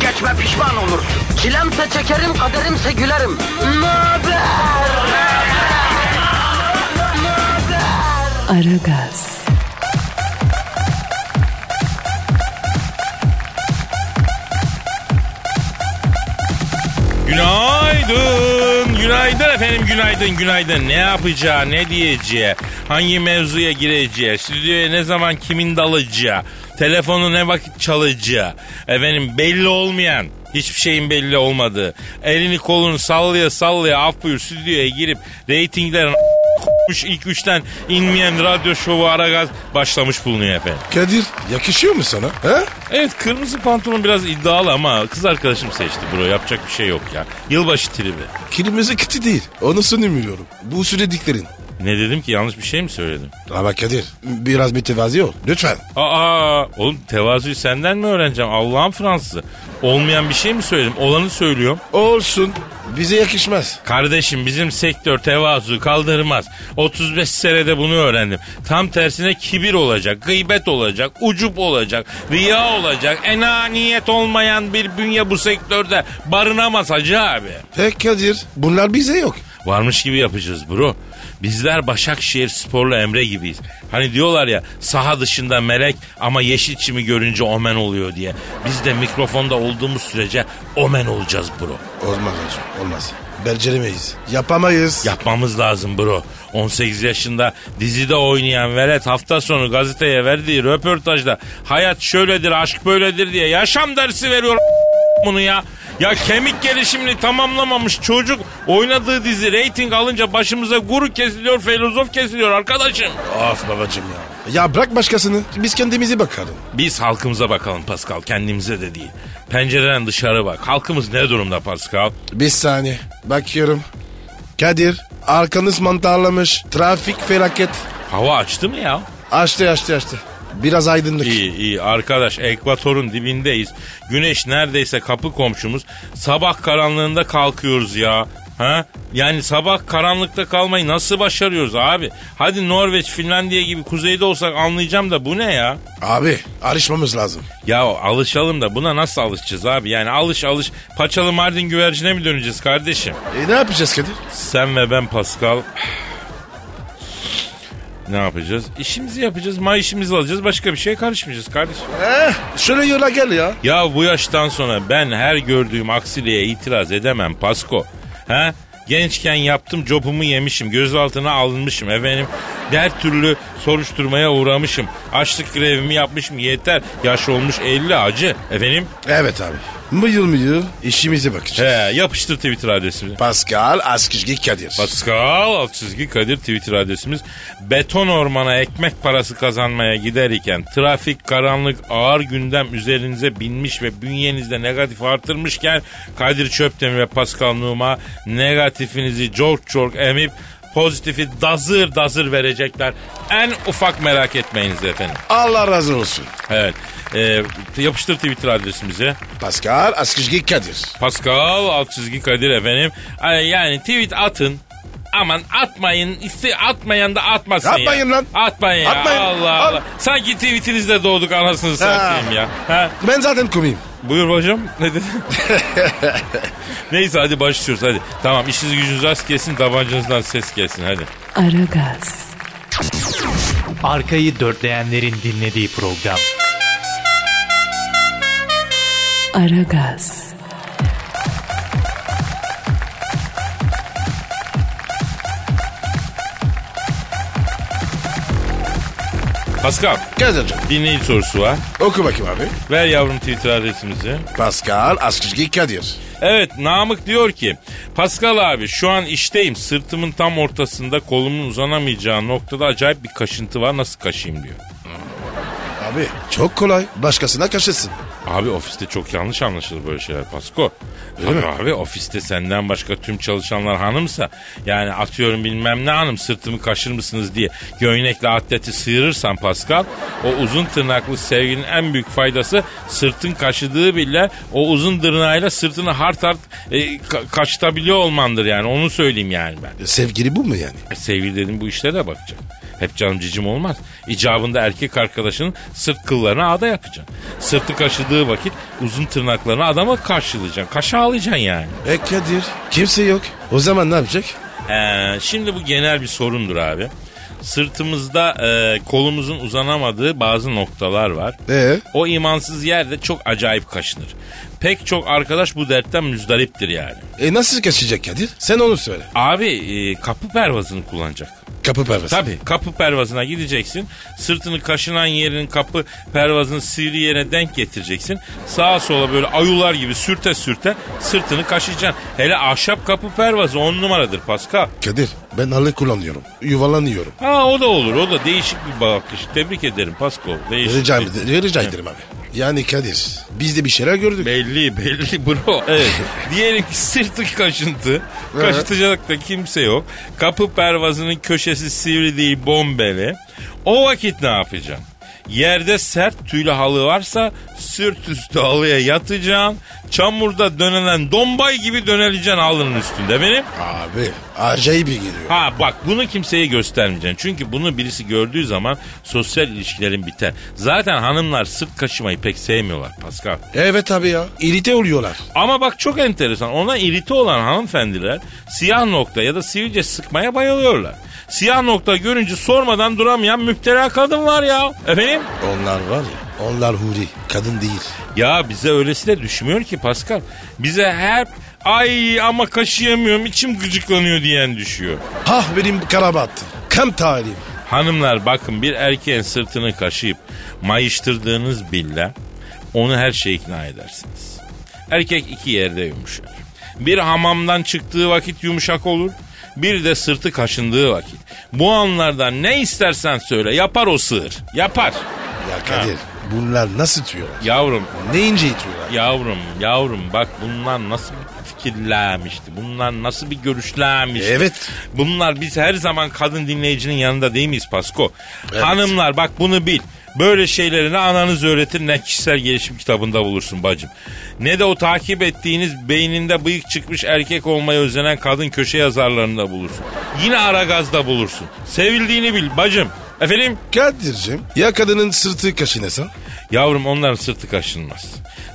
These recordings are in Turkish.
geçme pişman olursun. Çilemse çekerim, kaderimse gülerim. Möber! Aragaz, Günaydın, günaydın efendim, günaydın, günaydın. Ne yapacağı, ne diyeceği, hangi mevzuya gireceği, stüdyoya ne zaman kimin dalacağı, telefonu ne vakit çalacağı, efendim belli olmayan, hiçbir şeyin belli olmadığı, elini kolunu sallaya sallaya af buyur stüdyoya girip reytinglerin ilk üçten inmeyen radyo şovu Aragaz başlamış bulunuyor efendim. Kadir yakışıyor mu sana? He? Evet kırmızı pantolon biraz iddialı ama kız arkadaşım seçti bro yapacak bir şey yok ya. Yılbaşı tribi. Kırmızı kıtı değil. Onu söylemiyorum. Bu söylediklerin. Ne dedim ki yanlış bir şey mi söyledim? Ama Kadir biraz mütevazi ol. Lütfen. Aa oğlum tevazuyu senden mi öğreneceğim Allah'ın Fransızı? Olmayan bir şey mi söyledim? Olanı söylüyorum. Olsun. Bize yakışmaz. Kardeşim bizim sektör tevazu kaldırmaz. 35 senede bunu öğrendim. Tam tersine kibir olacak, gıybet olacak, ucup olacak, riya olacak. Enaniyet olmayan bir bünye bu sektörde barınamaz hacı abi. Pek Kadir bunlar bize yok. Varmış gibi yapacağız bro. Bizler Başakşehir sporlu Emre gibiyiz. Hani diyorlar ya saha dışında melek ama yeşil çimi görünce omen oluyor diye. Biz de mikrofonda olduğumuz sürece omen olacağız bro. Olmaz hocam olmaz. Beceremeyiz. Yapamayız. Yapmamız lazım bro. 18 yaşında dizide oynayan velet hafta sonu gazeteye verdiği röportajda hayat şöyledir aşk böyledir diye yaşam dersi veriyor bunu ya. Ya kemik gelişimini tamamlamamış çocuk oynadığı dizi reyting alınca başımıza guru kesiliyor, filozof kesiliyor arkadaşım. Of babacım ya. Ya bırak başkasını. Biz kendimize bakalım. Biz halkımıza bakalım Pascal, kendimize de değil. Pencereden dışarı bak. Halkımız ne durumda Pascal? Bir saniye. Bakıyorum. Kadir arkanız mantarlamış. Trafik felaket. Hava açtı mı ya? Açtı açtı açtı. Biraz aydınlık. İyi iyi arkadaş ekvatorun dibindeyiz. Güneş neredeyse kapı komşumuz. Sabah karanlığında kalkıyoruz ya. Ha? Yani sabah karanlıkta kalmayı nasıl başarıyoruz abi? Hadi Norveç, Finlandiya gibi kuzeyde olsak anlayacağım da bu ne ya? Abi alışmamız lazım. Ya alışalım da buna nasıl alışacağız abi? Yani alış alış paçalı Mardin güvercine mi döneceğiz kardeşim? E ne yapacağız Kadir? Sen ve ben Pascal ne yapacağız? İşimizi yapacağız, ma işimizi alacağız. Başka bir şeye karışmayacağız kardeşim. Eh, şöyle yola gel ya. Ya bu yaştan sonra ben her gördüğüm aksiliğe itiraz edemem Pasko. Ha? Gençken yaptım jobumu yemişim. Gözaltına alınmışım efendim. Her türlü soruşturmaya uğramışım. Açlık grevimi yapmışım yeter. Yaş olmuş 50 acı. Efendim? Evet abi. Mıyıl mıyıl işimize bakacağız. He, yapıştır Twitter adresimizi. Pascal Askizgi Kadir. Pascal alt çizgi Kadir Twitter adresimiz. Beton ormana ekmek parası kazanmaya giderken trafik, karanlık, ağır gündem üzerinize binmiş ve bünyenizde negatif artırmışken Kadir Çöptemir ve Pascal Numa negatifinizi çok çok emip pozitifi dazır dazır verecekler. En ufak merak etmeyiniz efendim. Allah razı olsun. Evet. Ee, yapıştır Twitter adresimizi. Pascal Askizgi Kadir. Pascal alt çizgi Kadir efendim. Ay, Yani tweet atın. Aman atmayın. İste atmayan da atmasın Atmayın ya. lan. Atmayın ya. Atmayın. Allah Al. Allah. Sanki tweetinizde doğduk anasını satayım ya. Ha? Ben zaten komiyim. Buyur hocam. Ne dedin? Neyse hadi başlıyoruz hadi. Tamam işiniz gücünüz rast gelsin tabancanızdan ses gelsin hadi. Aragaz, Arkayı dörtleyenlerin dinlediği program. Aragaz, Pascal Kadir'cim dinleyici sorusu var. oku bakayım abi. Ver yavrum Twitter adresimizi. Pascal Askizgi Kadir. Evet Namık diyor ki Pascal abi şu an işteyim sırtımın tam ortasında kolumun uzanamayacağı noktada acayip bir kaşıntı var nasıl kaşıyım diyor. Abi çok kolay. Başkasına kaşısın. Abi ofiste çok yanlış anlaşılır böyle şeyler Pasko. Tabii abi ofiste senden başka tüm çalışanlar hanımsa yani atıyorum bilmem ne hanım sırtımı kaşır mısınız diye göynekle atleti sıyırırsan Pascal o uzun tırnaklı sevginin en büyük faydası sırtın kaşıdığı bile o uzun tırnağıyla sırtını hart hart e, ka- kaşıtabiliyor olmandır yani onu söyleyeyim yani ben. Sevgili bu mu yani? E, sevgili dedim bu işlere de bakacağım. Hep canım cicim olmaz. İcabında erkek arkadaşının sırt kıllarını ağda yapacaksın. Sırtı kaşıdığı vakit uzun tırnaklarını adama karşılayacaksın. Kaşa ağlayacaksın yani. E Kadir kimse yok. O zaman ne yapacak? Ee, şimdi bu genel bir sorundur abi. Sırtımızda e, kolumuzun uzanamadığı bazı noktalar var. Ee? O imansız yerde çok acayip kaşınır. Pek çok arkadaş bu dertten müzdariptir yani. E nasıl kaçacak Kadir? Sen onu söyle. Abi e, kapı pervazını kullanacak. Kapı pervası. Tabii kapı pervazına gideceksin. Sırtını kaşınan yerinin kapı pervazını sivri yere denk getireceksin. Sağa sola böyle ayular gibi sürte sürte sırtını kaşıyacaksın. Hele ahşap kapı pervazı on numaradır Pascal. Kadir ben halı kullanıyorum. Yuvarlanıyorum. Ha o da olur o da değişik bir bakış. Tebrik ederim Pascal. Değişik. Rica, bir- rica ederim abi. Yani Kadir biz de bir şeyler gördük. Belli belli bro. Evet. Diyelim ki sırtı kaşıntı. Kaşıtacak da kimse yok. Kapı pervazının köşesi sivri değil bombeli. O vakit ne yapacaksın? Yerde sert tüylü halı varsa sırt üstü halıya yatacaksın. Çamurda dönelen dombay gibi döneleceksin halının üstünde benim. Abi acayip iyi geliyor. Ha bak bunu kimseye göstermeyeceksin. Çünkü bunu birisi gördüğü zaman sosyal ilişkilerin biter. Zaten hanımlar sırt kaşımayı pek sevmiyorlar Pascal. Evet abi ya. İrite oluyorlar. Ama bak çok enteresan. Ona irite olan hanımefendiler siyah nokta ya da sivilce sıkmaya bayılıyorlar. Siyah nokta görünce sormadan duramayan müptela kadın var ya. Efendim? Onlar var ya. Onlar huri. Kadın değil. Ya bize öylesi de düşmüyor ki Pascal. Bize hep ay ama kaşıyamıyorum içim gıcıklanıyor diyen düşüyor. Hah benim karabattım. Kam tarihim. Hanımlar bakın bir erkeğin sırtını kaşıyıp mayıştırdığınız billa onu her şeye ikna edersiniz. Erkek iki yerde yumuşar. Bir hamamdan çıktığı vakit yumuşak olur. Bir de sırtı kaşındığı vakit. Bu anlardan ne istersen söyle yapar o sığır. Yapar. Ya Kadir bunlar nasıl tutuyorlar? Yavrum Ne ince itiyorlar? Yavrum yavrum bak bunlar nasıl bir fikirlermişti. Bunlar nasıl bir görüşlermişti. Evet. Bunlar biz her zaman kadın dinleyicinin yanında değil miyiz Pasko? Evet. Hanımlar bak bunu bil. Böyle şeyleri ne ananız öğretir ne kişisel gelişim kitabında bulursun bacım. Ne de o takip ettiğiniz beyninde bıyık çıkmış erkek olmaya özenen kadın köşe yazarlarında bulursun. Yine Aragaz'da bulursun. Sevildiğini bil bacım. Efendim? Kadir'cim ya kadının sırtı kaşınasa? Yavrum onların sırtı kaşınmaz.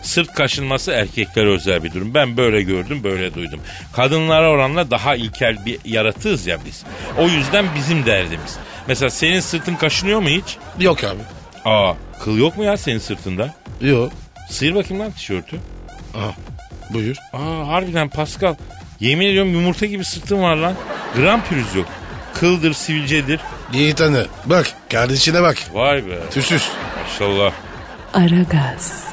Sırt kaşınması erkeklere özel bir durum. Ben böyle gördüm, böyle duydum. Kadınlara oranla daha ilkel bir yaratığız ya biz. O yüzden bizim derdimiz. Mesela senin sırtın kaşınıyor mu hiç? Yok abi. Aa, kıl yok mu ya senin sırtında? Yok. Sıyır bakayım lan tişörtü. Aha. Buyur. Aa, harbiden Pascal. Yemin ediyorum yumurta gibi sırtın var lan. Gram pürüz yok. Kıldır, sivilcedir. İyi tanı. Bak kardeşine bak. Vay be. Tüsüz. Maşallah. Aragaz,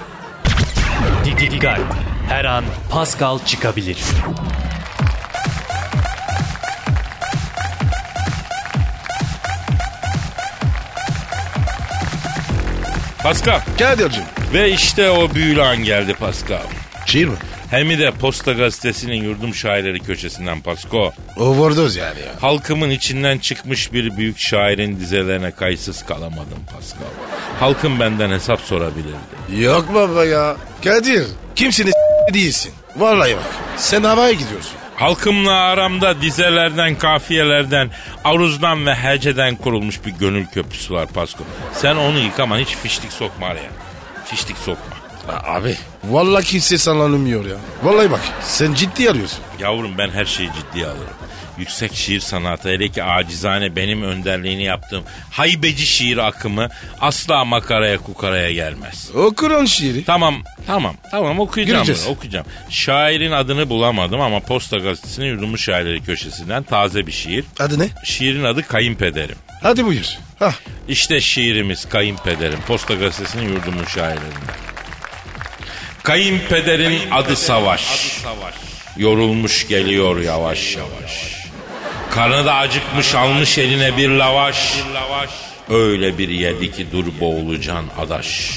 Dikkat. Her an Pascal çıkabilir. Pascal. Kadir'cim. Ve işte o büyülü an geldi Pascal. Şiir mi? Hem de Posta Gazetesi'nin yurdum şairleri köşesinden Pasko. Overdose yani ya. Halkımın içinden çıkmış bir büyük şairin dizelerine kayıtsız kalamadım Pascal. Halkım benden hesap sorabilirdi. Yok baba ya. Kadir kimsiniz değilsin. Vallahi bak sen havaya gidiyorsun. Halkımla aramda dizelerden, kafiyelerden, aruzdan ve heceden kurulmuş bir gönül köprüsü var Pasko. Sen onu yıkaman hiç fişlik sokma araya. Fişlik sokma. Abi. Vallahi kimse sallanmıyor ya. Vallahi bak sen ciddi arıyorsun. Yavrum ben her şeyi ciddiye alırım. Yüksek şiir sanatı hele ki acizane benim önderliğini yaptığım haybeci şiir akımı asla makaraya kukaraya gelmez. Okurun şiiri. Tamam tamam tamam okuyacağım bunu, okuyacağım. Şairin adını bulamadım ama Posta Gazetesi'nin yurdumu şairleri köşesinden taze bir şiir. Adı ne? Şiirin adı Kayınpederim. Hadi buyur. Hah. İşte şiirimiz Kayınpederim. Posta Gazetesi'nin yurdumun şairlerinden. Kayınpederin adı Savaş. Yorulmuş geliyor yavaş yavaş. Karnı da acıkmış almış eline bir lavaş. Öyle bir yedi ki dur boğulacan adaş.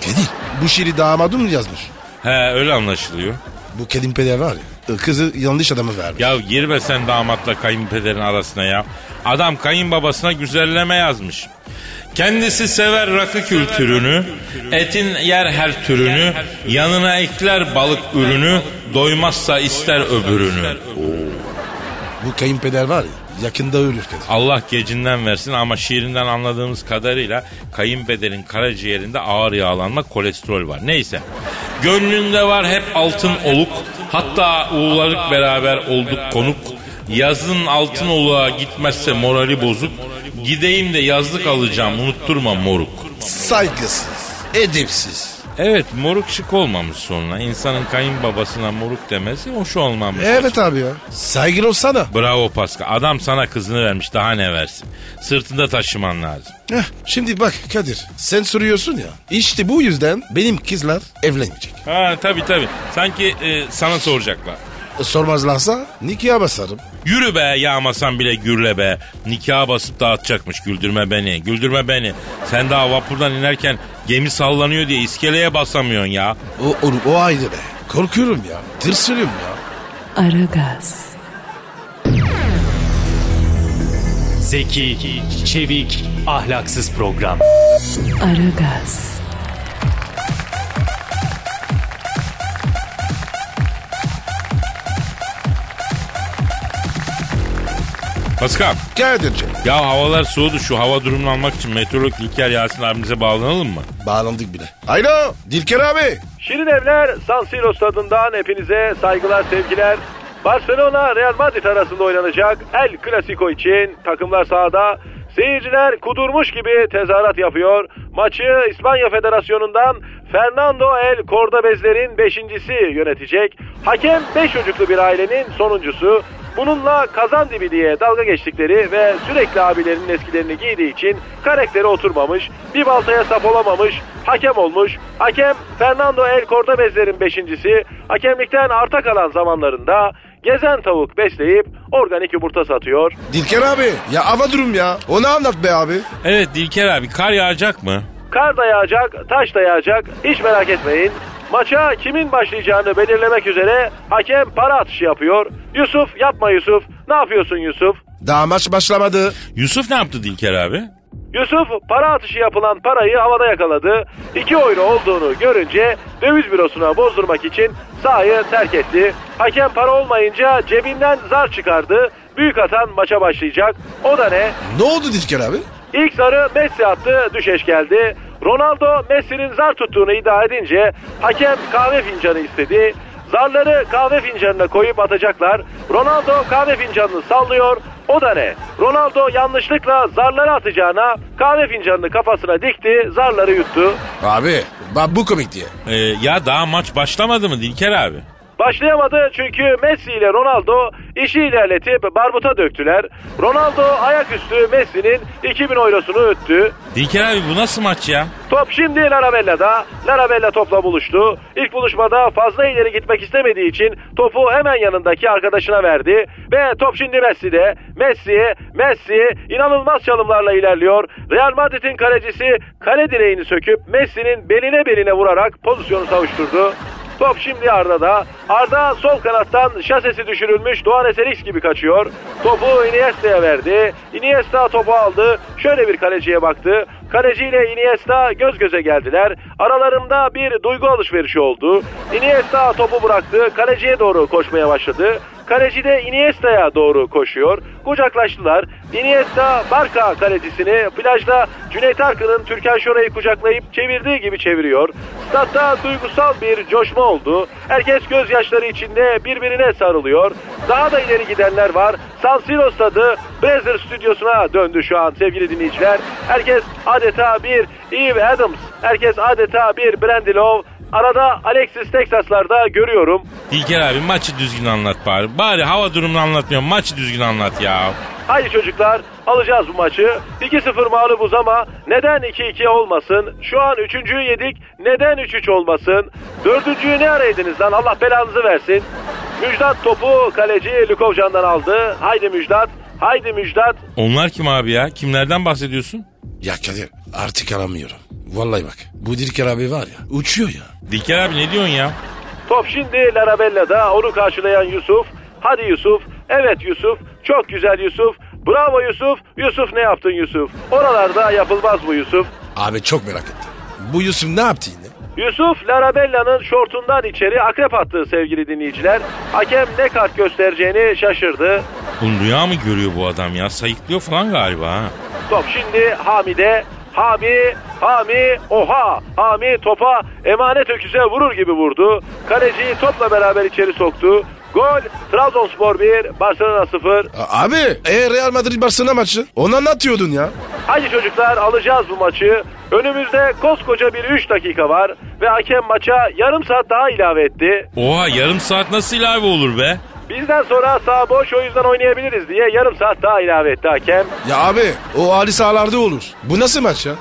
Kadir Bu şiiri damadım mı yazmış? He öyle anlaşılıyor. Bu kedimpeder var ya. Kızı yanlış adamı vermiş. Ya girme sen damatla kayınpederin arasına ya. Adam kayınbabasına güzelleme yazmış. Kendisi sever rakı kültürünü, etin yer her türünü, yanına ekler balık ürünü, doymazsa ister öbürünü. Bu kayınpeder var ya yakında ölür Kadir. Allah gecinden versin ama şiirinden anladığımız kadarıyla kayınpederin karaciğerinde ağır yağlanma kolesterol var. Neyse. Gönlünde var hep altın oluk. Hatta uğularık beraber olduk konuk. Yazın altın oluğa gitmezse morali bozuk. Gideyim de yazlık alacağım unutturma moruk. Saygısız, edepsiz. Evet moruk şık olmamış sonra. İnsanın kayınbabasına moruk demesi hoş olmamış. Evet abi ya. Saygın olsana. Bravo Pascal. Adam sana kızını vermiş daha ne versin. Sırtında taşıman lazım. Heh, şimdi bak Kadir sen soruyorsun ya. İşte bu yüzden benim kızlar evlenmeyecek. Ha tabii tabii. Sanki e, sana soracaklar. E, sormazlarsa nikaha basarım. Yürü be yağmasan bile gürle be. Nikaha basıp dağıtacakmış güldürme beni. Güldürme beni. Sen daha vapurdan inerken gemi sallanıyor diye iskeleye basamıyorsun ya. O, o, o ayrı be. Korkuyorum ya. Tırsıyorum ya. Aragaz, Zeki, çevik, ahlaksız program. Aragaz, Pascal Kadir'cim ya havalar soğudu şu hava durumunu almak için meteorolog İlker Yasin abimize bağlanalım mı? bağlandık bile. Alo Dilker abi. Şirin Evler San Siro stadından hepinize saygılar sevgiler. Barcelona Real Madrid arasında oynanacak El Clasico için takımlar sahada. Seyirciler kudurmuş gibi tezahürat yapıyor. Maçı İspanya Federasyonu'ndan Fernando El Cordobezler'in beşincisi yönetecek. Hakem beş çocuklu bir ailenin sonuncusu. Bununla kazan dibi diye dalga geçtikleri ve sürekli abilerinin eskilerini giydiği için karakteri oturmamış, bir baltaya sap olamamış, hakem olmuş. Hakem Fernando El Cordobezler'in beşincisi. Hakemlikten arta kalan zamanlarında gezen tavuk besleyip organik yumurta satıyor. Dilker abi. Ya hava durum ya. Onu anlat be abi. Evet Dilker abi kar yağacak mı? Kar da yağacak, taş da yağacak. Hiç merak etmeyin. Maça kimin başlayacağını belirlemek üzere hakem para atışı yapıyor. Yusuf yapma Yusuf. Ne yapıyorsun Yusuf? Daha maç başlamadı. Yusuf ne yaptı Dilker abi? Yusuf para atışı yapılan parayı havada yakaladı. 2 euro olduğunu görünce döviz bürosuna bozdurmak için sahayı terk etti. Hakem para olmayınca cebinden zar çıkardı. Büyük atan maça başlayacak. O da ne? Ne oldu Dilker abi? İlk zarı Messi attı, düşeş geldi. Ronaldo Messi'nin zar tuttuğunu iddia edince hakem kahve fincanı istedi. Zarları kahve fincanına koyup atacaklar. Ronaldo kahve fincanını sallıyor. O da ne? Ronaldo yanlışlıkla zarları atacağına kahve fincanını kafasına dikti, zarları yuttu. Abi bak bu komik diye. Ee, ya daha maç başlamadı mı Dilker abi? Başlayamadı çünkü Messi ile Ronaldo işi ilerletip barbuta döktüler. Ronaldo ayaküstü Messi'nin 2000 eurosunu öttü. Dilker abi bu nasıl maç ya? Top şimdi Larabella'da. Larabella topla buluştu. İlk buluşmada fazla ileri gitmek istemediği için topu hemen yanındaki arkadaşına verdi. Ve top şimdi Messi'de. Messi, Messi inanılmaz çalımlarla ilerliyor. Real Madrid'in kalecisi kale direğini söküp Messi'nin beline beline vurarak pozisyonu savuşturdu. Top şimdi Arda'da. Arda sol kanattan şasesi düşürülmüş Doğan Eserix gibi kaçıyor. Topu Iniesta'ya verdi. Iniesta topu aldı. Şöyle bir kaleciye baktı. Kaleci ile Iniesta göz göze geldiler. Aralarında bir duygu alışverişi oldu. Iniesta topu bıraktı. Kaleciye doğru koşmaya başladı. Kaleci de Iniesta'ya doğru koşuyor. Kucaklaştılar. Iniesta Barca kalecisini plajda Cüneyt Arkın'ın Türkan Şoray'ı kucaklayıp çevirdiği gibi çeviriyor. Statta duygusal bir coşma oldu. Herkes gözyaşları içinde birbirine sarılıyor. Daha da ileri gidenler var. San Siro stadı Brazzer stüdyosuna döndü şu an sevgili dinleyiciler. Herkes adeta bir Eve Adams. Herkes adeta bir Brandy Love. Arada Alexis Texas'larda görüyorum. Dilker abi maçı düzgün anlat bari. Bari hava durumunu anlatmıyorum maçı düzgün anlat ya. Haydi çocuklar alacağız bu maçı. 2-0 mağlubuz ama neden 2-2 olmasın? Şu an üçüncüyü yedik. Neden 3-3 olmasın? Dördüncüyü ne araydınız lan? Allah belanızı versin. Müjdat topu kaleci Lukovcan'dan aldı. Haydi Müjdat. Haydi Müjdat. Onlar kim abi ya? Kimlerden bahsediyorsun? Ya Kadir artık aramıyorum. Vallahi bak bu Dilker abi var ya uçuyor ya. Dilker abi ne diyorsun ya? Top şimdi Larabella'da onu karşılayan Yusuf. Hadi Yusuf. Evet Yusuf. Çok güzel Yusuf. Bravo Yusuf. Yusuf ne yaptın Yusuf? Oralarda yapılmaz mı Yusuf? Abi çok merak ettim. Bu Yusuf ne yaptı yine? Yusuf Larabella'nın şortundan içeri akrep attı sevgili dinleyiciler. Hakem ne kart göstereceğini şaşırdı. Bunu rüya mı görüyor bu adam ya? Sayıklıyor falan galiba ha. Top şimdi Hami'de. Hami, Hami, oha! Hami topa emanet öküze vurur gibi vurdu. Kaleci topla beraber içeri soktu. Gol Trabzonspor 1, Barcelona 0. A- abi e, Real Madrid Barcelona maçı. Onu anlatıyordun ya. Hadi çocuklar alacağız bu maçı. Önümüzde koskoca bir 3 dakika var ve hakem maça yarım saat daha ilave etti. Oha yarım saat nasıl ilave olur be? Bizden sonra sağ boş o yüzden oynayabiliriz diye yarım saat daha ilave etti hakem. Ya abi o Ali sahalarda olur. Bu nasıl maç ya?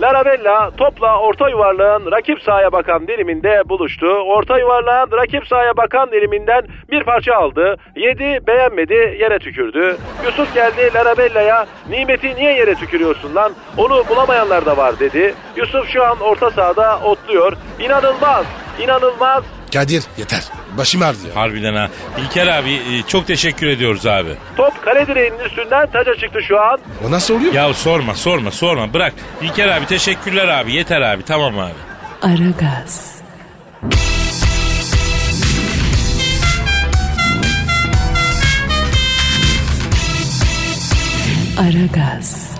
Larabella topla orta yuvarlağın rakip sahaya bakan diliminde buluştu. Orta yuvarlağın rakip sahaya bakan diliminden bir parça aldı. Yedi beğenmedi yere tükürdü. Yusuf geldi Larabella'ya nimeti niye yere tükürüyorsun lan onu bulamayanlar da var dedi. Yusuf şu an orta sahada otluyor. İnanılmaz inanılmaz Kadir yeter. Başım ağrıdı ya. Harbiden ha. İlker abi e, çok teşekkür ediyoruz abi. Top kale direğinin üstünden taca çıktı şu an. O nasıl oluyor? Ya sorma sorma sorma bırak. İlker abi teşekkürler abi yeter abi tamam abi. Aragaz. Aragaz.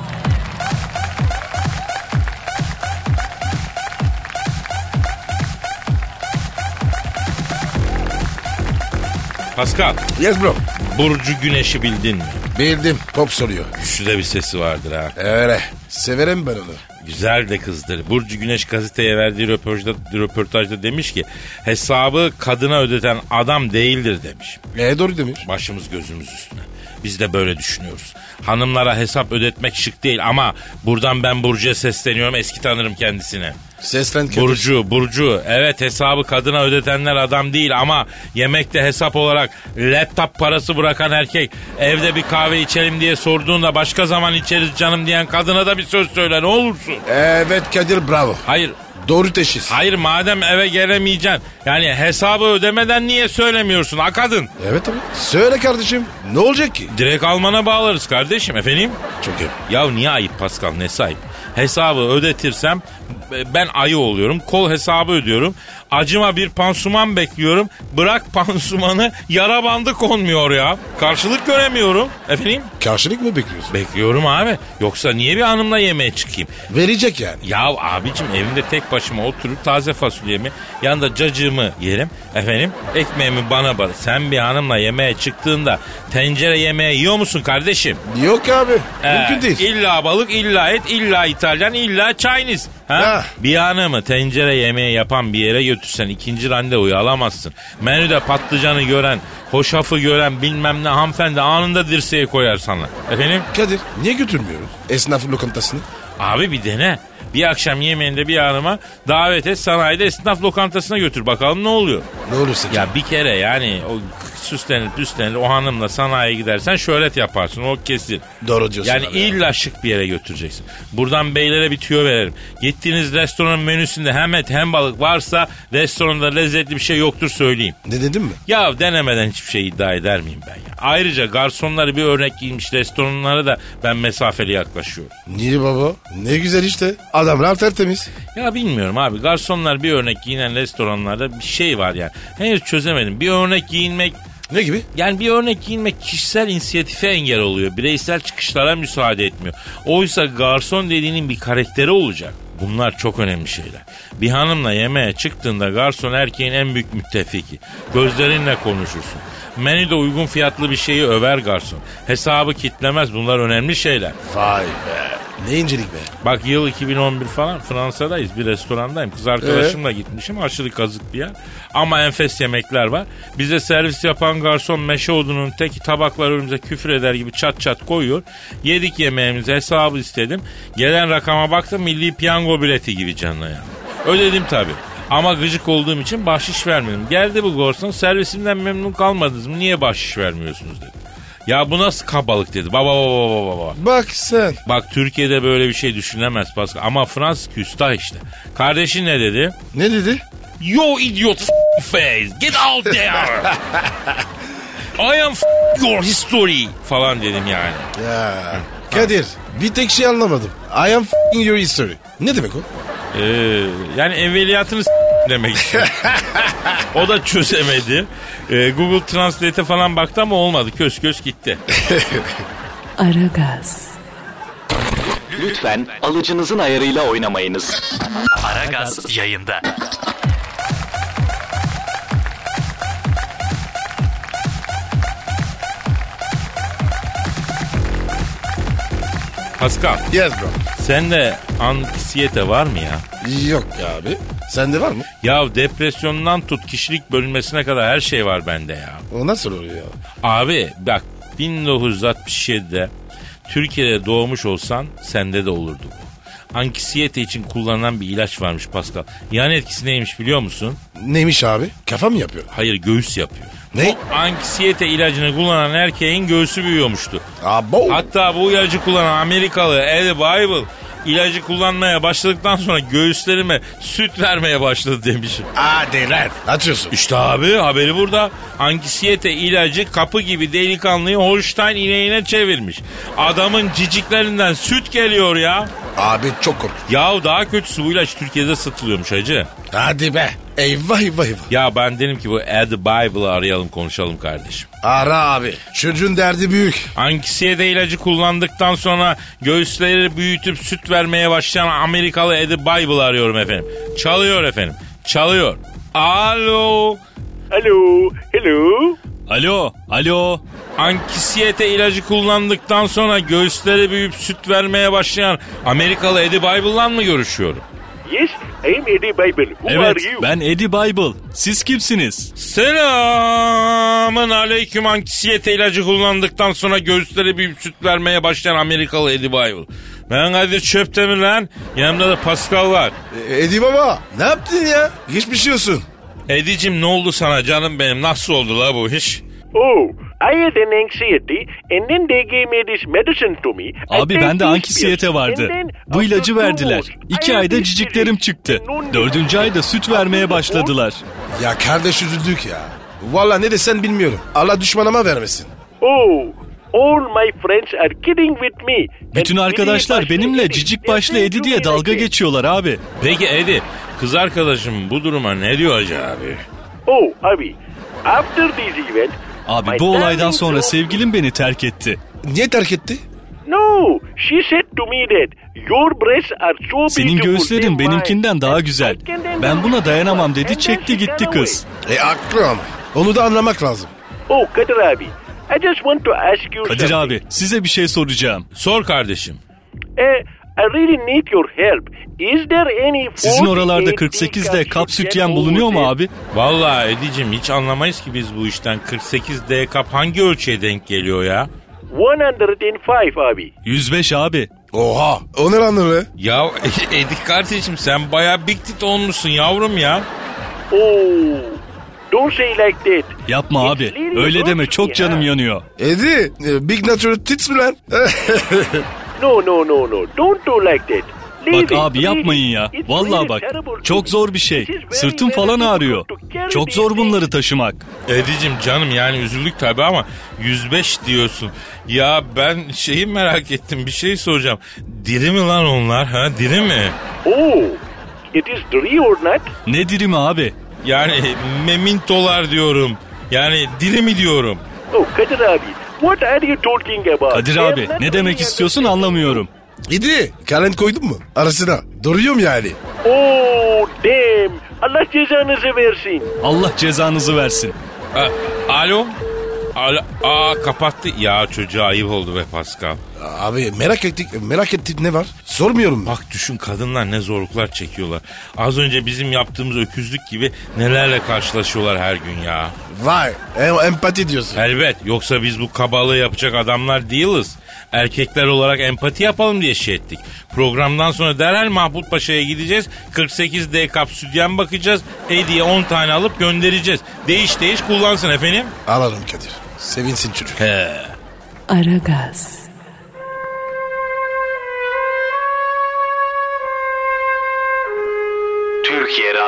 Pascal Yes bro. Burcu Güneş'i bildin mi? Bildim. Pop soruyor. Güçlü de bir sesi vardır ha. Öyle. Severim ben onu. Güzel de kızdır. Burcu Güneş gazeteye verdiği röportajda, röportajda demiş ki hesabı kadına ödeten adam değildir demiş. E doğru demiş. Başımız gözümüz üstüne. Biz de böyle düşünüyoruz. Hanımlara hesap ödetmek şık değil ama buradan ben Burcu'ya sesleniyorum eski tanırım kendisine. Seslen Kadir. Burcu, Burcu. Evet hesabı kadına ödetenler adam değil ama yemekte hesap olarak laptop parası bırakan erkek evde bir kahve içelim diye sorduğunda başka zaman içeriz canım diyen kadına da bir söz söyle ne olursun. Evet Kadir bravo. Hayır Doğru teşhis. Hayır madem eve gelemeyeceksin. Yani hesabı ödemeden niye söylemiyorsun ha kadın? Evet abi. Söyle kardeşim. Ne olacak ki? Direkt Alman'a bağlarız kardeşim efendim. Çok iyi. Ya niye ayıp Pascal ne ayıp? Hesabı ödetirsem ben ayı oluyorum. Kol hesabı ödüyorum. Acıma bir pansuman bekliyorum. Bırak pansumanı yara bandı konmuyor ya. Karşılık göremiyorum. Efendim? Karşılık mı bekliyorsun? Bekliyorum abi. Yoksa niye bir hanımla yemeğe çıkayım? Verecek yani. Ya abicim evimde tek başıma oturup taze fasulyemi yanında cacığımı yerim. Efendim ekmeğimi bana bana. Sen bir hanımla yemeğe çıktığında tencere yemeği yiyor musun kardeşim? Yok abi. Ee, Mümkün değil. İlla balık, illa et, illa İtalyan, illa Chinese. Ha? Ha. Bir hanımı tencere yemeği yapan bir yere götürsen ikinci randevuyu alamazsın. Menüde patlıcanı gören, hoşafı gören bilmem ne hanımefendi anında dirseğe koyar sana. Efendim? Kadir niye götürmüyoruz esnaf lokantasını? Abi bir dene. Bir akşam yemeğinde bir hanıma davet et sanayide esnaf lokantasına götür bakalım ne oluyor. Ne olursa Ya bir kere yani o süslenir püslenir o hanımla sanayiye gidersen şöhret yaparsın o kesin. Doğru diyorsun Yani abi illa şık bir yere götüreceksin. Buradan beylere bir tüyo verelim. Gittiğiniz restoranın menüsünde hem et hem balık varsa restoranda lezzetli bir şey yoktur söyleyeyim. Ne dedim mi? Ya denemeden hiçbir şey iddia eder miyim ben ya? Ayrıca garsonları bir örnek giymiş restoranlara da ben mesafeli yaklaşıyorum. Niye baba? Ne güzel işte. Adamlar tertemiz. Ya bilmiyorum abi garsonlar bir örnek giyinen restoranlarda bir şey var yani. Henüz çözemedim. Bir örnek giyinmek Ne gibi? yani bir örnek giyinmek kişisel inisiyatife engel oluyor. Bireysel çıkışlara müsaade etmiyor. Oysa garson dediğinin bir karakteri olacak. Bunlar çok önemli şeyler. Bir hanımla yemeğe çıktığında garson erkeğin en büyük müttefiki. Gözlerinle konuşursun. Menüde uygun fiyatlı bir şeyi över garson. Hesabı kitlemez bunlar önemli şeyler. Vay be. Ne incelik be. Bak yıl 2011 falan Fransa'dayız bir restorandayım. Kız arkadaşımla gitmişim aşırı kazık bir yer. Ama enfes yemekler var. Bize servis yapan garson meşe odunun teki tabaklar önümüze küfür eder gibi çat çat koyuyor. Yedik yemeğimizi hesabı istedim. Gelen rakama baktım milli piyango bileti gibi canına ya. Ödedim tabii. Ama gıcık olduğum için bahşiş vermedim. Geldi bu garson servisimden memnun kalmadınız mı? Niye bahşiş vermiyorsunuz dedi. Ya bu nasıl kabalık dedi. Baba baba baba baba. Bak sen. Bak Türkiye'de böyle bir şey düşünemez Pascal. Ama Fransız küstah işte. Kardeşin ne dedi? Ne dedi? Yo idiot face. Get out there. I am your history falan dedim yani. Ya. Kadir bir tek şey anlamadım. I am your history. Ne demek o? Ee, yani evveliyatını demek o da çözemedi. Ee, Google Translate'e falan baktı ama olmadı. Kös kös gitti. Aragaz, Lütfen alıcınızın ayarıyla oynamayınız. Aragaz yayında. Pascal Yes bro. sende anksiyete var mı ya? Yok ya abi. Sende var mı? Ya depresyondan tut kişilik bölünmesine kadar her şey var bende ya. O nasıl oluyor ya? Abi bak 1967'de Türkiye'de doğmuş olsan sende de olurdu bu. Anksiyete için kullanılan bir ilaç varmış Pascal. Yan etkisi neymiş biliyor musun? Neymiş abi? Kafa mı yapıyor? Hayır göğüs yapıyor. Ne? Bu anksiyete ilacını kullanan erkeğin göğsü büyüyormuştu. Abo. Hatta bu ilacı kullanan Amerikalı Eddie Bible ilacı kullanmaya başladıktan sonra göğüslerime süt vermeye başladı demişim. Hadi lan. Açıyorsun. İşte abi haberi burada. Anksiyete ilacı kapı gibi delikanlıyı Holstein ineğine çevirmiş. Adamın ciciklerinden süt geliyor ya. Abi çok kork. Ya daha kötüsü bu ilaç Türkiye'de satılıyormuş hacı. Hadi be. Eyvah eyvah eyvah. Ya ben dedim ki bu Ed Bible'ı arayalım konuşalım kardeşim. Ara abi. Çocuğun derdi büyük. Anksiyete ilacı kullandıktan sonra göğüsleri büyütüp süt vermeye başlayan Amerikalı Eddie Bible arıyorum efendim. Çalıyor efendim. Çalıyor. Alo. Alo, hello. Alo, alo. Anksiyete ilacı kullandıktan sonra göğüsleri büyüyüp süt vermeye başlayan Amerikalı Eddie Bible'la mı görüşüyorum? Yes, I am Eddie Bible. Who Evet, are you? ben Eddie Bible. Siz kimsiniz? Selamın aleyküm anksiyete ilacı kullandıktan sonra göğüsleri büyüyüp süt vermeye başlayan Amerikalı Eddie Bible. Ben Kadir Çöptemir lan. Yanımda da Pascal var. E, Edi baba. Ne yaptın ya? Geçmiş olsun. Edicim ne oldu sana canım benim? Nasıl oldu la bu iş? Oh, I had an anxiety and then they gave me this medicine to me. Abi bende anksiyete vardı. Bu ilacı verdiler. İki ayda ciciklerim çıktı. Dördüncü ayda süt vermeye başladılar. Ya kardeş üzüldük ya. Valla ne desen bilmiyorum. Allah düşmanıma vermesin. Oh, all my friends are kidding with me. Bütün arkadaşlar benimle cicik başlı Edi diye dalga geçiyorlar abi. Peki Edi kız arkadaşım bu duruma ne diyor acaba abi? Oh, abi, after this event... Abi bu olaydan sonra sevgilim beni terk etti. Niye terk etti? No, she said to me that your breasts are so Senin beautiful, göğüslerin they're mine. benimkinden daha güzel. Ben buna dayanamam dedi çekti gitti kız. E haklı ama. Onu da anlamak lazım. Oh, Kadir abi, I just want to ask you Kadir something. abi size bir şey soracağım. Sor kardeşim. Eh, I really need your help. Is there any Sizin oralarda 48 48'de kap sütyen sütyen bulunuyor mu abi? Vallahi Edicim hiç anlamayız ki biz bu işten 48 D kap hangi ölçüye denk geliyor ya? there? 105 abi. 105 abi. Oha. O ne lan öyle? Ya Edi kardeşim sen baya big tit olmuşsun yavrum ya. Oh, don't say like that. Yapma It's abi. Öyle deme me, çok canım ha. yanıyor. Edi. e, Big Natural Tits mi lan? No, no, no, no. Don't do like that. Bak abi yapmayın it. ya. It's Vallahi bak. Çok zor bir şey. Sırtım very falan difficult ağrıyor. to carry Çok these zor bunları taşımak. Edicim canım yani üzüldük tabi ama 105 diyorsun. Ya ben şeyi merak ettim bir şey soracağım. Diri mi lan onlar ha diri mi? Oh, it is dri or not? Ne dirimi abi? Yani memintolar diyorum. Yani diri mi diyorum? Oh, Kadir abi, what are you talking about? Kadir abi ne demek istiyorsun anlamıyorum. Edi. Kalem koydun mu? Arasına. Duruyorum yani. Oh, damn. Allah cezanızı versin. Allah cezanızı versin. A- Alo? Alo? Aa kapattı. Ya çocuğa ayıp oldu be Pascal. Abi merak ettik. Merak ettik ne var? Sormuyorum ben. Bak düşün kadınlar ne zorluklar çekiyorlar. Az önce bizim yaptığımız öküzlük gibi nelerle karşılaşıyorlar her gün ya. Vay. Em empati diyorsun. Elbet yoksa biz bu kabalığı yapacak adamlar değiliz. Erkekler olarak empati yapalım diye şey ettik. Programdan sonra derhal Mahmut Paşa'ya gideceğiz. 48 D kap sütyen bakacağız. Hediye 10 tane alıp göndereceğiz. Değiş değiş kullansın efendim. Alalım Kadir. Sevinsin çocuk. He. Aragaz,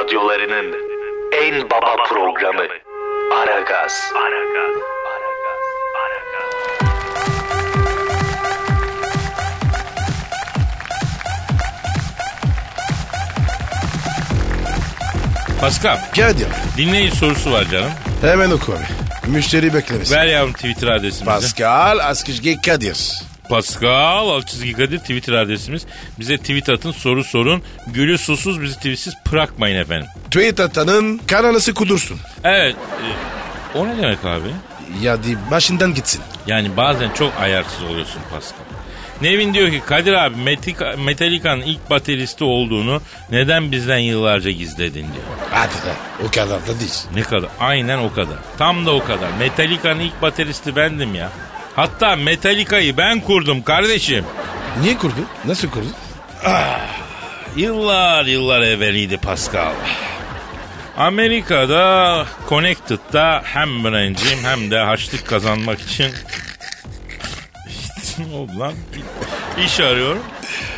radyolarının en baba programı Aragaz. Pascal Kadir dinleyici sorusu var canım. hemen oku abi. Müşteri beklemesi. Ver yavrum Twitter adresimizi. Pascal Askışge Kadir. Pascal alt çizgi Kadir Twitter adresimiz. Bize tweet atın soru sorun. Gülü susuz bizi tweetsiz bırakmayın efendim. Tweet atanın kananası kudursun. Evet. e, o ne demek abi? Ya di başından gitsin. Yani bazen çok ayarsız oluyorsun Pascal. Nevin diyor ki Kadir abi Metallica- Metallica'nın ilk bateristi olduğunu neden bizden yıllarca gizledin diyor. Hadi lan o kadar da değil. Ne kadar? Aynen o kadar. Tam da o kadar. Metallica'nın ilk bateristi bendim ya. Hatta Metallica'yı ben kurdum kardeşim. Niye kurdun? Nasıl kurdun? Yıllar yıllar evveliydi Pascal. Amerika'da Connecticut'ta hem öğrenciyim hem de harçlık kazanmak için ne oldu lan? İş arıyorum.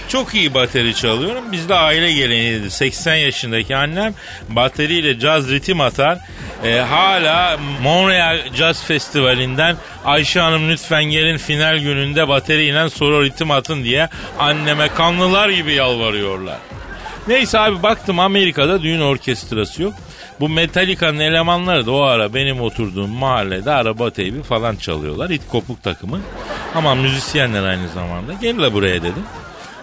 Çok iyi bateri çalıyorum. Bizde aile geleneğidir. 80 yaşındaki annem bateriyle caz ritim atar. Ee, hala Montreal Jazz Festivali'nden Ayşe Hanım lütfen gelin final gününde bateriyle solo ritim atın diye anneme kanlılar gibi yalvarıyorlar. Neyse abi baktım Amerika'da düğün orkestrası yok. Bu Metallica'nın elemanları da o ara benim oturduğum mahallede araba teybi falan çalıyorlar. İt kopuk takımı. Ama müzisyenler aynı zamanda. Gel la buraya dedim.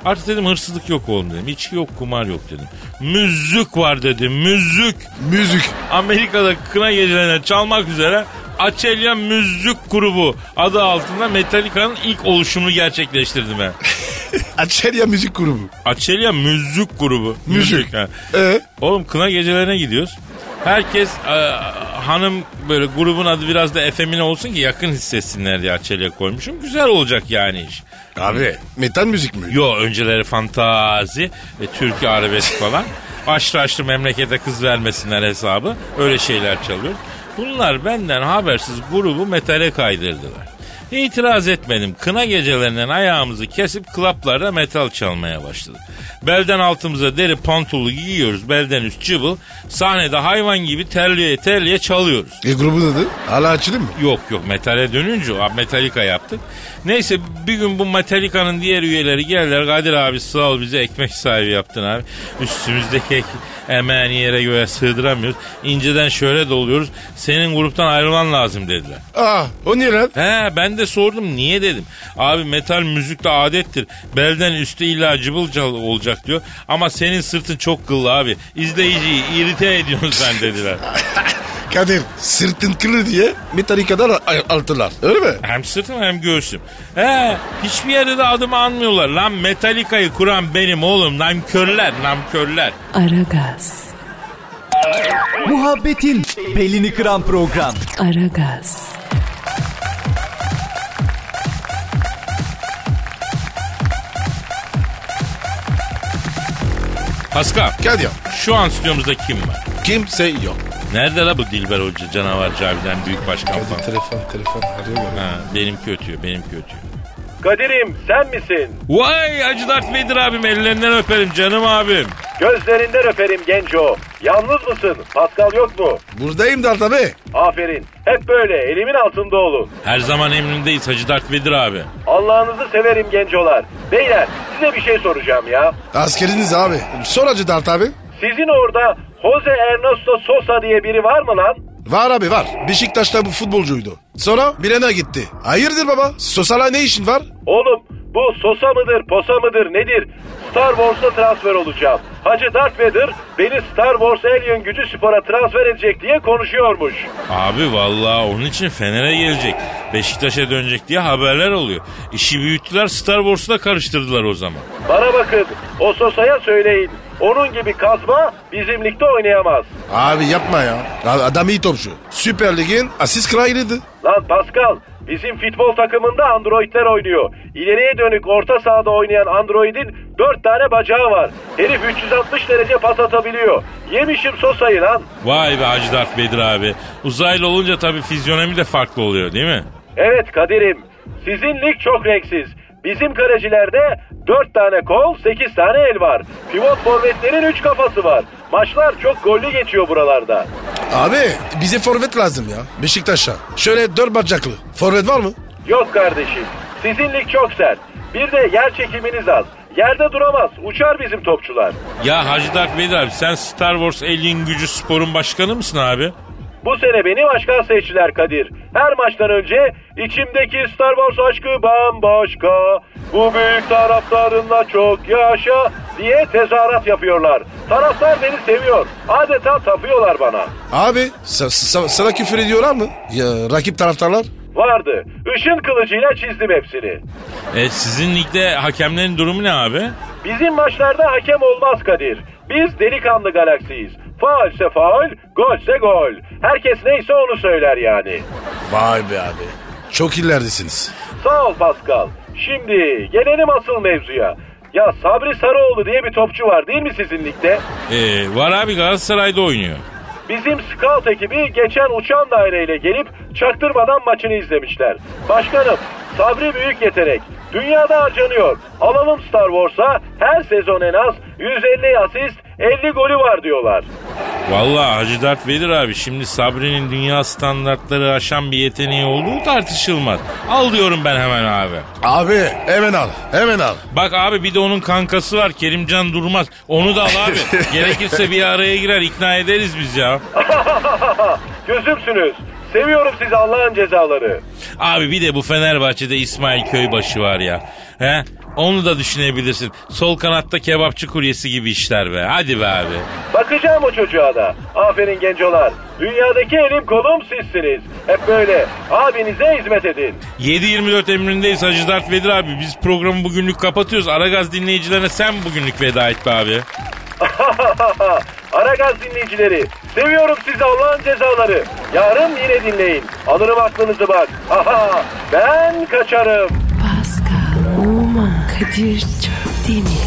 Artık dedim hırsızlık yok oğlum dedim. İçki yok kumar yok dedim. Müzik var dedim müzik. Müzik. Amerika'da kına gecelerine çalmak üzere Açelya Müzik Grubu adı altında Metallica'nın ilk oluşumunu gerçekleştirdim ben. Açelya Müzik Grubu. Açelya Müzik Grubu. Müzik. ha. Ee? Oğlum kına gecelerine gidiyoruz. Herkes e, hanım böyle grubun adı biraz da efemine olsun ki yakın hissetsinler diye Açelya koymuşum. Güzel olacak yani iş. Abi metal müzik mi? Yo önceleri fantazi ve türkü arabesk falan. Aşırı aşırı memlekete kız vermesinler hesabı. Öyle şeyler çalıyor. Bunlar benden habersiz grubu metale kaydırdılar. İtiraz etmedim. Kına gecelerinden ayağımızı kesip klaplarda metal çalmaya başladık. Belden altımıza deri pantolu giyiyoruz. Belden üst cıbıl. Sahnede hayvan gibi terliye terliye çalıyoruz. E grubun adı? Hala açılır mı? Yok yok metale dönünce o Metallica yaptık. Neyse bir gün bu Metallica'nın diğer üyeleri geldiler. Kadir abi sağ ol bize ekmek sahibi yaptın abi. Üstümüzdeki ek, emeğini yere göğe sığdıramıyoruz. İnceden şöyle doluyoruz. Senin gruptan ayrılman lazım dediler. Aa o niye lan? He ben de sordum niye dedim. Abi metal müzikte adettir. Belden üstü illa cıbıl cal olacak diyor. Ama senin sırtın çok kıllı abi. İzleyiciyi irite ediyorsun sen dediler. Kadir sırtın kırılır diye Metallica'dan a- altılar. Öyle mi? Hem sırtım hem göğsüm. He hiçbir yerde de adımı anmıyorlar. Lan Metallica'yı kuran benim oğlum. Namkörler namkörler. Aragaz, Muhabbetin belini kıran program. Aragaz, Pascal Kadir şu an stüdyomuzda kim var? kimse yok. Nerede la bu Dilber Hoca canavar Cavidan büyük başkan Kadir falan? telefon telefon arıyor mu? Ha, benimki ötüyor benimki ötüyor. Kadir'im sen misin? Vay Hacı Dert Vedir abim ellerinden öperim canım abim. Gözlerinden öperim genco. Yalnız mısın? Pascal yok mu? Buradayım da tabii. Aferin. Hep böyle elimin altında olun. Her zaman emrindeyiz Hacı Dert Vedir abi. Allah'ınızı severim gencolar. Beyler size bir şey soracağım ya. Askeriniz abi. Sor Hacı Dert abi. Sizin orada Jose Ernesto Sosa diye biri var mı lan? Var abi var. Beşiktaş'ta bu futbolcuydu. Sonra Bilen'e gitti. Hayırdır baba? Sosala ne işin var? Oğlum bu Sosa mıdır, Posa mıdır, nedir? Star Wars'a transfer olacağım. Hacı Darth Vader beni Star Wars Alien gücü spora transfer edecek diye konuşuyormuş. Abi vallahi onun için Fener'e gelecek. Beşiktaş'a dönecek diye haberler oluyor. İşi büyüttüler Star Wars'u da karıştırdılar o zaman. Bana bakın o Sosa'ya söyleyin. Onun gibi kazma bizim ligde oynayamaz. Abi yapma ya. Adam iyi topçu. Süper Lig'in asist kralıydı. Lan Pascal bizim futbol takımında androidler oynuyor. İleriye dönük orta sahada oynayan androidin 4 tane bacağı var. Herif 360 derece pas atabiliyor. Yemişim Sosa'yı lan. Vay be Hacı Dert Vedir abi. Uzaylı olunca tabii fizyonomi de farklı oluyor değil mi? Evet Kadir'im Sizin lig çok renksiz. Bizim kalecilerde 4 tane kol, 8 tane el var. Pivot forvetlerin 3 kafası var. Maçlar çok gollü geçiyor buralarda. Abi bize forvet lazım ya. Beşiktaş'a. Şöyle dört bacaklı. Forvet var mı? Yok kardeşim. Sizin lig çok sert. Bir de yer çekiminiz az. Yerde duramaz. Uçar bizim topçular. Ya Hacı Dert Vedir abi sen Star Wars Alien Gücü Spor'un başkanı mısın abi? Bu sene beni başkan seçtiler Kadir. Her maçtan önce içimdeki Star Wars aşkı bambaşka. Bu büyük taraftarınla çok yaşa diye tezahürat yapıyorlar. Taraftar beni seviyor. Adeta tapıyorlar bana. Abi sa- sa- sana küfür ediyorlar mı? Ya rakip taraftarlar? Vardı. Işın kılıcıyla çizdim hepsini. E, sizin ligde hakemlerin durumu ne abi? Bizim maçlarda hakem olmaz Kadir. Biz delikanlı galaksiyiz. Faalse faal, golse gol. Herkes neyse onu söyler yani. Vay be abi. Çok illerdesiniz. Sağ ol Pascal. Şimdi gelelim asıl mevzuya. Ya Sabri Sarıoğlu diye bir topçu var değil mi sizin ligde? E, var abi Galatasaray'da oynuyor. Bizim scout ekibi geçen uçan daireyle gelip çaktırmadan maçını izlemişler. Başkanım Sabri büyük yetenek. Dünyada harcanıyor. Alalım Star Wars'a her sezon en az 150 asist 50 golü var diyorlar. Vallahi Hacı Dert Vedir abi şimdi Sabri'nin dünya standartları aşan bir yeteneği olduğu tartışılmaz. Al diyorum ben hemen abi. Abi hemen al. Hemen al. Bak abi bir de onun kankası var Kerimcan Durmaz. Onu da al abi. Gerekirse bir araya girer ikna ederiz biz ya. Gözümsünüz. Seviyorum sizi Allah'ın cezaları. Abi bir de bu Fenerbahçe'de İsmail Köybaşı var ya. He? Onu da düşünebilirsin. Sol kanatta kebapçı kuryesi gibi işler be. Hadi be abi. Bakacağım o çocuğa da. Aferin gencolar. Dünyadaki elim kolum sizsiniz. Hep böyle. Abinize hizmet edin. 7-24 emrindeyiz Hacı Dert Vedir abi. Biz programı bugünlük kapatıyoruz. Aragaz dinleyicilerine sen bugünlük veda et be abi. Aragaz dinleyicileri. Seviyorum sizi Allah'ın cezaları. Yarın yine dinleyin. Alırım aklınızı bak. Ben kaçarım. Pascal, Oman, Kadir çok değil mi?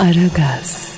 Aragaz.